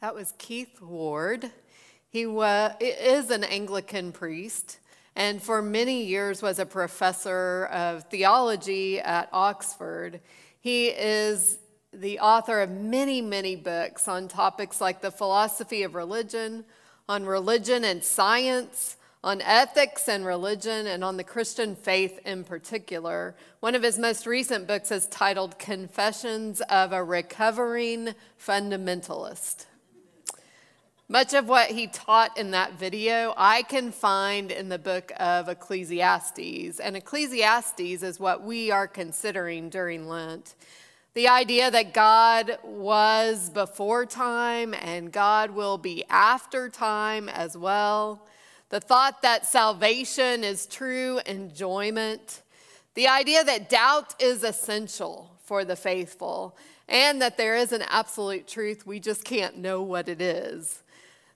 That was Keith Ward. He wa- is an Anglican priest and for many years was a professor of theology at Oxford. He is the author of many, many books on topics like the philosophy of religion, on religion and science, on ethics and religion, and on the Christian faith in particular. One of his most recent books is titled Confessions of a Recovering Fundamentalist. Much of what he taught in that video, I can find in the book of Ecclesiastes. And Ecclesiastes is what we are considering during Lent. The idea that God was before time and God will be after time as well. The thought that salvation is true enjoyment. The idea that doubt is essential for the faithful and that there is an absolute truth, we just can't know what it is.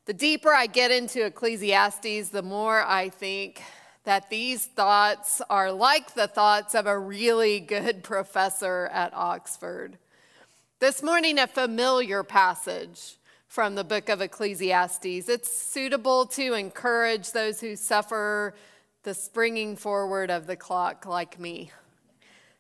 The deeper I get into Ecclesiastes, the more I think that these thoughts are like the thoughts of a really good professor at Oxford. This morning, a familiar passage from the book of Ecclesiastes. It's suitable to encourage those who suffer the springing forward of the clock, like me.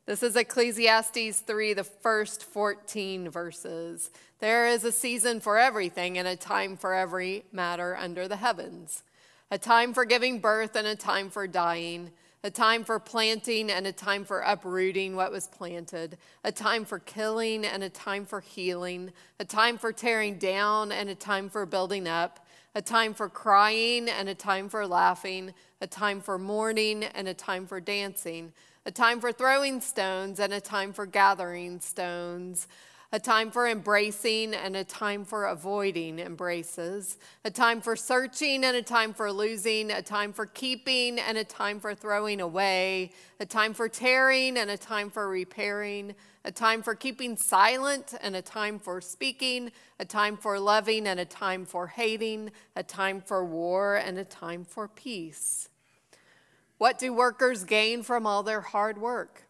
This is Ecclesiastes 3, the first 14 verses. There is a season for everything and a time for every matter under the heavens, a time for giving birth and a time for dying, a time for planting and a time for uprooting what was planted, a time for killing and a time for healing, a time for tearing down and a time for building up, a time for crying and a time for laughing, a time for mourning and a time for dancing a time for throwing stones and a time for gathering stones, a time for embracing and a time for avoiding embraces, a time for searching and a time for losing, a time for keeping and a time for throwing away, a time for tearing and a time for repairing, a time for keeping silent and a time for speaking, a time for loving and a time for hating, a time for war and a time for peace. What do workers gain from all their hard work?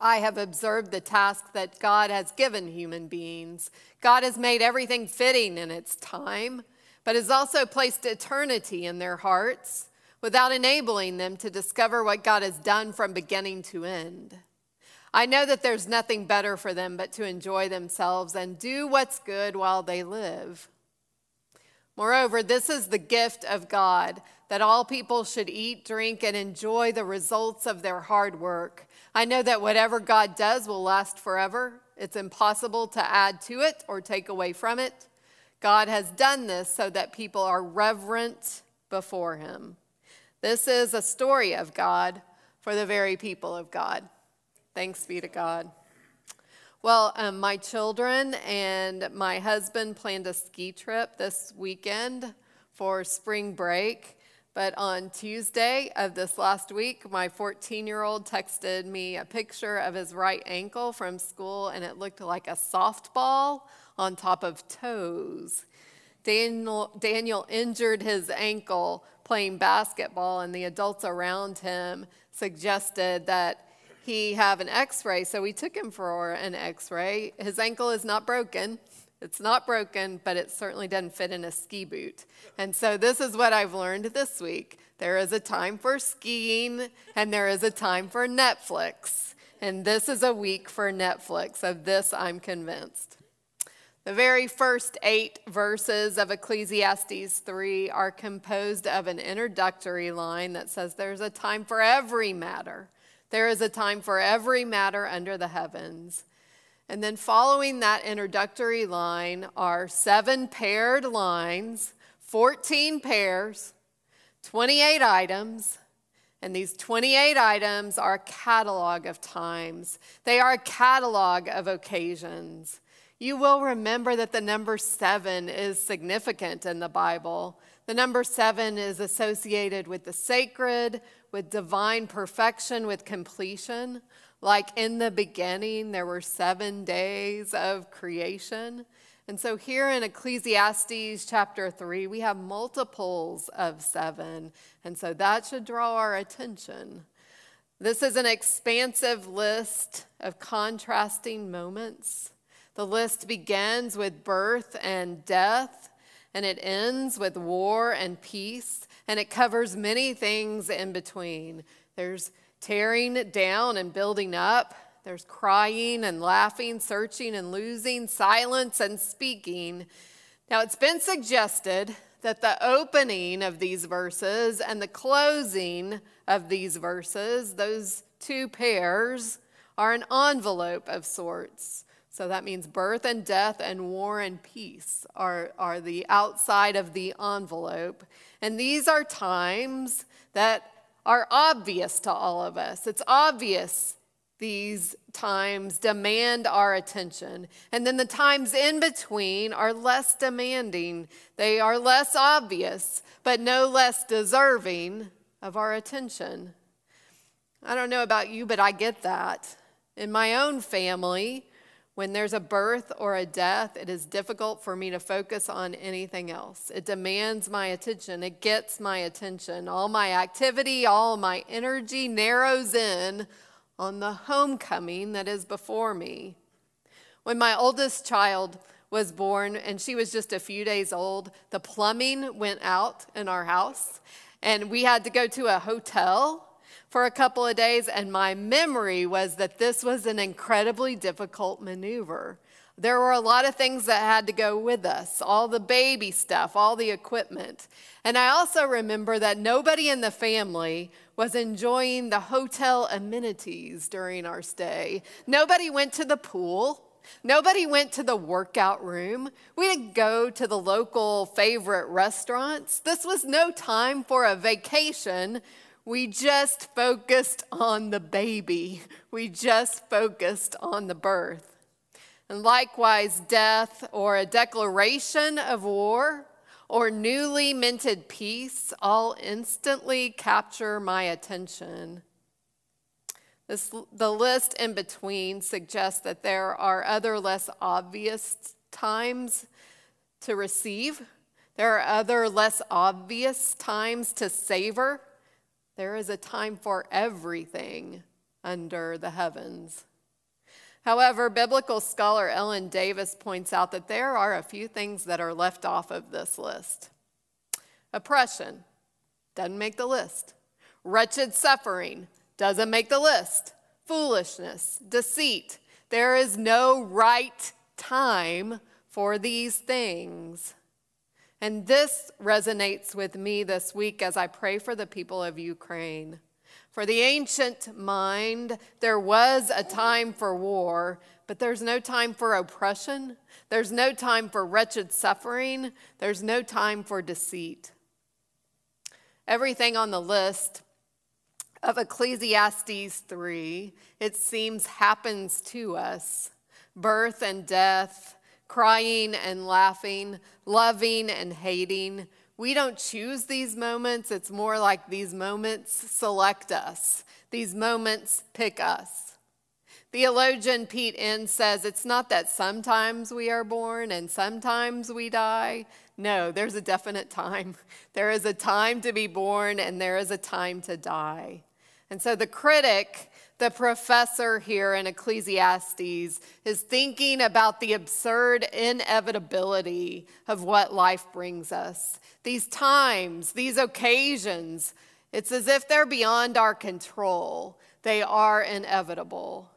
I have observed the task that God has given human beings. God has made everything fitting in its time, but has also placed eternity in their hearts without enabling them to discover what God has done from beginning to end. I know that there's nothing better for them but to enjoy themselves and do what's good while they live. Moreover, this is the gift of God that all people should eat, drink, and enjoy the results of their hard work. I know that whatever God does will last forever. It's impossible to add to it or take away from it. God has done this so that people are reverent before Him. This is a story of God for the very people of God. Thanks be to God. Well, um, my children and my husband planned a ski trip this weekend for spring break. But on Tuesday of this last week, my 14 year old texted me a picture of his right ankle from school, and it looked like a softball on top of toes. Daniel, Daniel injured his ankle playing basketball, and the adults around him suggested that he have an x ray. So we took him for an x ray. His ankle is not broken, it's not broken, but it certainly doesn't fit in a ski boot. And so this is what I've learned this week. There is a time for skiing and there is a time for Netflix. And this is a week for Netflix. Of this, I'm convinced. The very first eight verses of Ecclesiastes 3 are composed of an introductory line that says, There's a time for every matter. There is a time for every matter under the heavens. And then following that introductory line are seven paired lines, 14 pairs, 28 items, and these 28 items are a catalog of times. They are a catalog of occasions. You will remember that the number seven is significant in the Bible. The number seven is associated with the sacred, with divine perfection, with completion. Like in the beginning, there were seven days of creation. And so here in Ecclesiastes chapter 3, we have multiples of seven. And so that should draw our attention. This is an expansive list of contrasting moments. The list begins with birth and death, and it ends with war and peace, and it covers many things in between. There's tearing down and building up, there's crying and laughing, searching and losing, silence and speaking. Now, it's been suggested that the opening of these verses and the closing of these verses, those two pairs, are an envelope of sorts. So that means birth and death and war and peace are, are the outside of the envelope. And these are times that are obvious to all of us. It's obvious these times demand our attention. And then the times in between are less demanding. They are less obvious, but no less deserving of our attention. I don't know about you, but I get that. In my own family, when there's a birth or a death, it is difficult for me to focus on anything else. It demands my attention, it gets my attention. All my activity, all my energy narrows in on the homecoming that is before me. When my oldest child was born and she was just a few days old, the plumbing went out in our house, and we had to go to a hotel for a couple of days, and my memory was that this was an incredibly difficult maneuver. There were a lot of things that had to go with us, all the baby stuff, all the equipment. And I also remember that nobody in the family was enjoying the hotel amenities during our stay. Nobody went to the pool. Nobody went to the workout room. We didn't go to the local favorite restaurants. This was no time for a vacation we just focused on the baby. We just focused on the birth. And likewise, death or a declaration of war or newly minted peace all instantly capture my attention. This, the list in between suggests that there are other less obvious times to receive. There are other less obvious times to savor. There is a time for everything under the heavens. However, biblical scholar Ellen Davis points out that there are a few things that are left off of this list. Oppression doesn't make the list. Wretched suffering doesn't make the list. Foolishness, deceit. There is no right time for these things. And this resonates with me this week as I pray for the people of Ukraine. For the ancient mind, there was a time for war, but there's no time for oppression. There's no time for wretched suffering. There's no time for deceit. Everything on the list of Ecclesiastes 3, it seems, happens to us birth and death, crying and laughing, loving and hating. We don't choose these moments. It's more like these moments select us, these moments pick us. Theologian Pete Enns says it's not that sometimes we are born and sometimes we die. No, there's a definite time. There is a time to be born and there is a time to die. And so the critic the professor here in Ecclesiastes is thinking about the absurd inevitability of what life brings us. These times, these occasions, it's as if they're beyond our control. They are inevitable.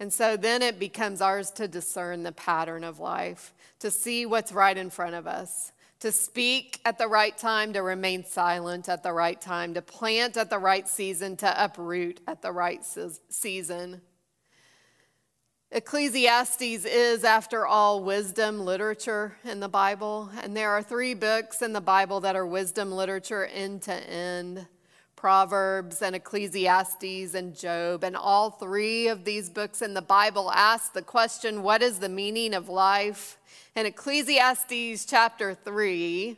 And so then it becomes ours to discern the pattern of life, to see what's right in front of us, to speak at the right time, to remain silent at the right time, to plant at the right season, to uproot at the right season. Ecclesiastes is, after all, wisdom literature in the Bible, and there are three books in the Bible that are wisdom literature end to end. Proverbs and Ecclesiastes and Job. And all three of these books in the Bible ask the question what is the meaning of life? And Ecclesiastes chapter 3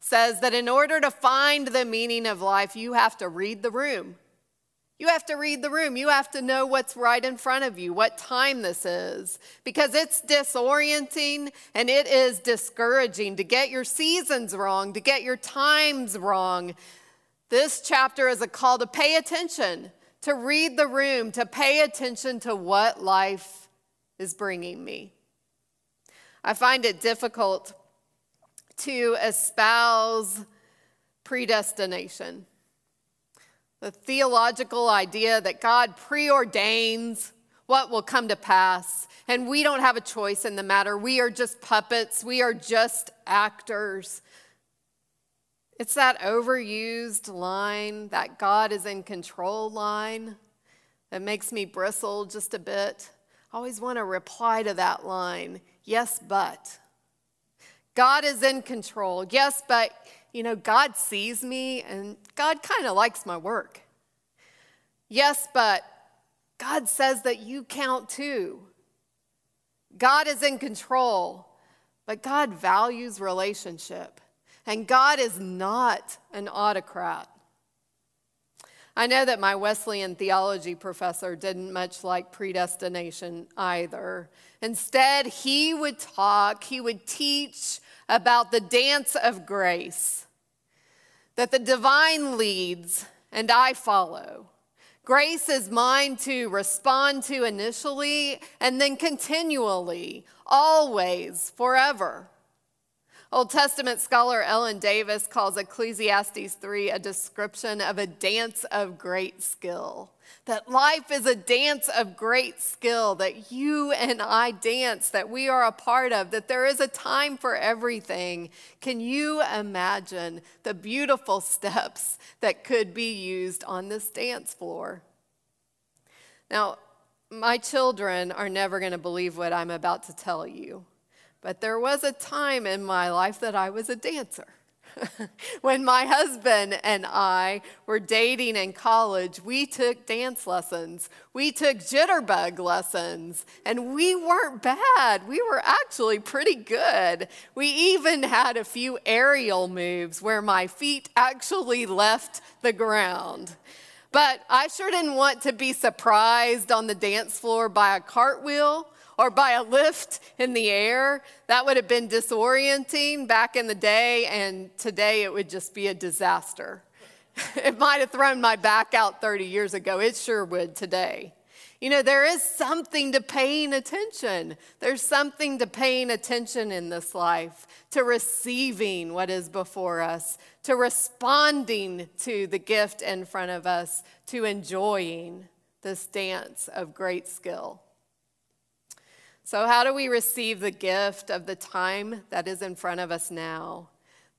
says that in order to find the meaning of life, you have to read the room. You have to read the room. You have to know what's right in front of you, what time this is, because it's disorienting and it is discouraging to get your seasons wrong, to get your times wrong, this chapter is a call to pay attention, to read the room, to pay attention to what life is bringing me. I find it difficult to espouse predestination. The theological idea that God preordains what will come to pass, and we don't have a choice in the matter. We are just puppets, we are just actors. It's that overused line, that God is in control line, that makes me bristle just a bit. I always want to reply to that line yes, but. God is in control. Yes, but, you know, God sees me and God kind of likes my work. Yes, but God says that you count too. God is in control, but God values relationship. And God is not an autocrat. I know that my Wesleyan theology professor didn't much like predestination either. Instead, he would talk, he would teach about the dance of grace, that the divine leads and I follow. Grace is mine to respond to initially and then continually, always, forever. Old Testament scholar Ellen Davis calls Ecclesiastes 3 a description of a dance of great skill. That life is a dance of great skill, that you and I dance, that we are a part of, that there is a time for everything. Can you imagine the beautiful steps that could be used on this dance floor? Now, my children are never going to believe what I'm about to tell you. But there was a time in my life that I was a dancer. when my husband and I were dating in college, we took dance lessons. We took jitterbug lessons, and we weren't bad. We were actually pretty good. We even had a few aerial moves where my feet actually left the ground. But I sure didn't want to be surprised on the dance floor by a cartwheel or by a lift in the air. That would have been disorienting back in the day, and today it would just be a disaster. it might have thrown my back out 30 years ago. It sure would today. You know, there is something to paying attention. There's something to paying attention in this life, to receiving what is before us, to responding to the gift in front of us, to enjoying this dance of great skill. So, how do we receive the gift of the time that is in front of us now?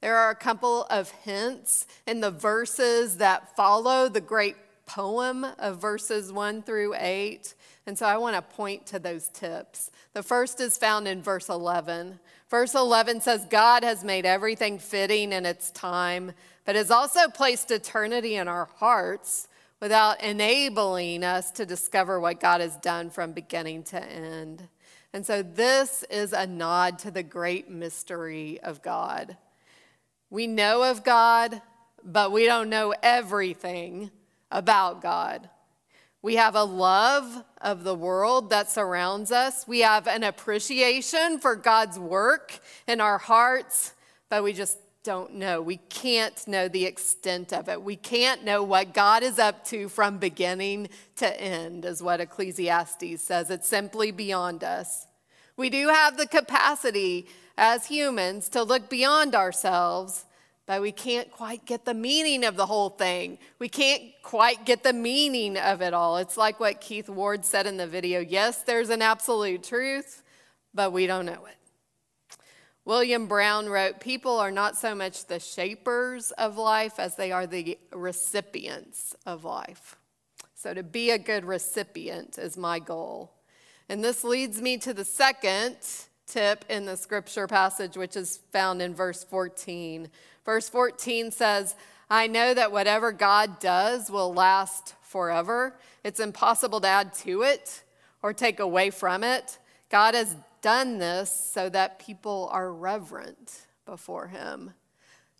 There are a couple of hints in the verses that follow the great poem of verses 1 through 8. And so I want to point to those tips. The first is found in verse 11. Verse 11 says, God has made everything fitting in its time, but has also placed eternity in our hearts without enabling us to discover what God has done from beginning to end. And so this is a nod to the great mystery of God. We know of God, but we don't know everything about God. We have a love of the world that surrounds us. We have an appreciation for God's work in our hearts, but we just don't know. We can't know the extent of it. We can't know what God is up to from beginning to end, is what Ecclesiastes says. It's simply beyond us. We do have the capacity as humans to look beyond ourselves, but we can't quite get the meaning of the whole thing. We can't quite get the meaning of it all. It's like what Keith Ward said in the video yes, there's an absolute truth, but we don't know it. William Brown wrote People are not so much the shapers of life as they are the recipients of life. So, to be a good recipient is my goal. And this leads me to the second tip in the scripture passage, which is found in verse 14. Verse 14 says, I know that whatever God does will last forever. It's impossible to add to it or take away from it. God has done this so that people are reverent before him.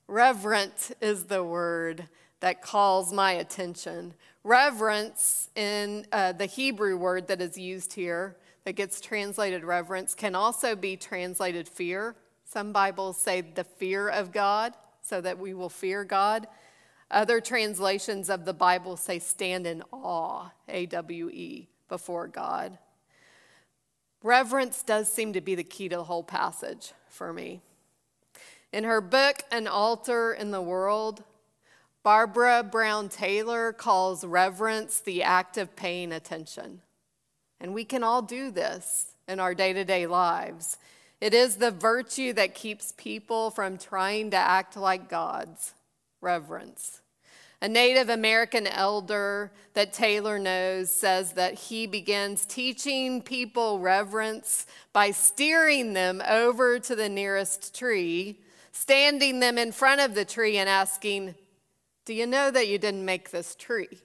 Reverent is the word that calls my attention. Reverence in uh, the Hebrew word that is used here, that gets translated reverence, can also be translated fear. Some Bibles say the fear of God, so that we will fear God. Other translations of the Bible say stand in awe, A W E, before God. Reverence does seem to be the key to the whole passage for me. In her book, An Altar in the World, Barbara Brown Taylor calls reverence the act of paying attention. And we can all do this in our day to day lives. It is the virtue that keeps people from trying to act like gods reverence. A Native American elder that Taylor knows says that he begins teaching people reverence by steering them over to the nearest tree, standing them in front of the tree, and asking, Do you know that you didn't make this tree?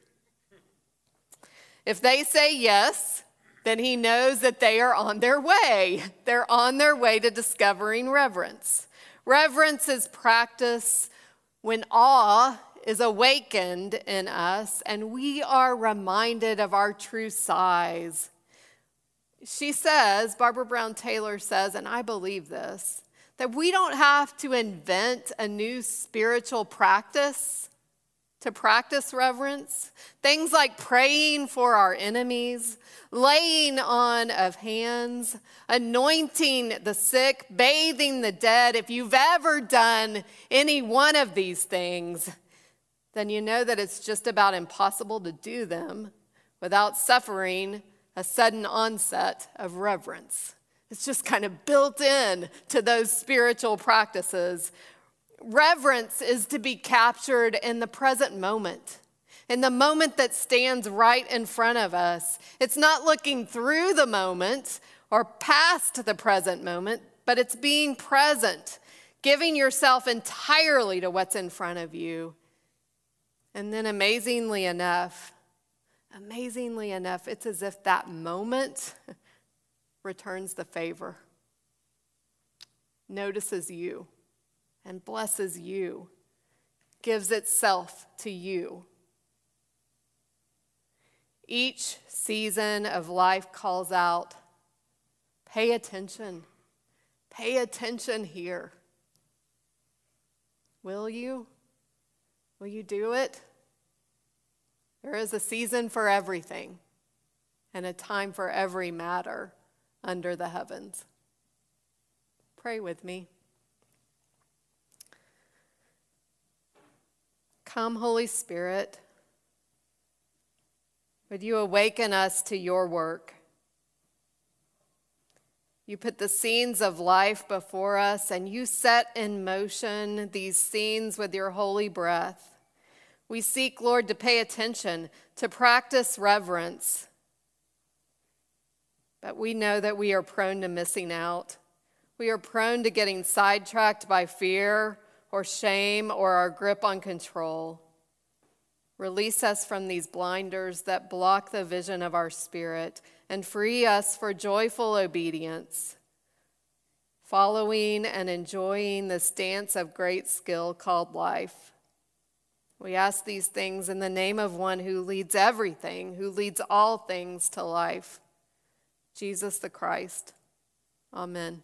If they say yes, then he knows that they are on their way. They're on their way to discovering reverence. Reverence is practice when awe is awakened in us and we are reminded of our true size. She says, Barbara Brown Taylor says, and I believe this, that we don't have to invent a new spiritual practice to practice reverence. Things like praying for our enemies, laying on of hands, anointing the sick, bathing the dead. If you've ever done any one of these things, then you know that it's just about impossible to do them without suffering a sudden onset of reverence. It's just kind of built in to those spiritual practices Reverence is to be captured in the present moment, in the moment that stands right in front of us. It's not looking through the moment or past the present moment, but it's being present, giving yourself entirely to what's in front of you. And then, amazingly enough, amazingly enough, it's as if that moment returns the favor, notices you and blesses you, gives itself to you. Each season of life calls out pay attention, pay attention here. Will you? Will you do it? There is a season for everything and a time for every matter under the heavens. Pray with me. Come, Holy Spirit. Would you awaken us to your work? You put the scenes of life before us and you set in motion these scenes with your holy breath. We seek, Lord, to pay attention, to practice reverence. But we know that we are prone to missing out. We are prone to getting sidetracked by fear or shame or our grip on control. Release us from these blinders that block the vision of our spirit and free us for joyful obedience, following and enjoying this dance of great skill called life. We ask these things in the name of one who leads everything, who leads all things to life, Jesus the Christ. Amen.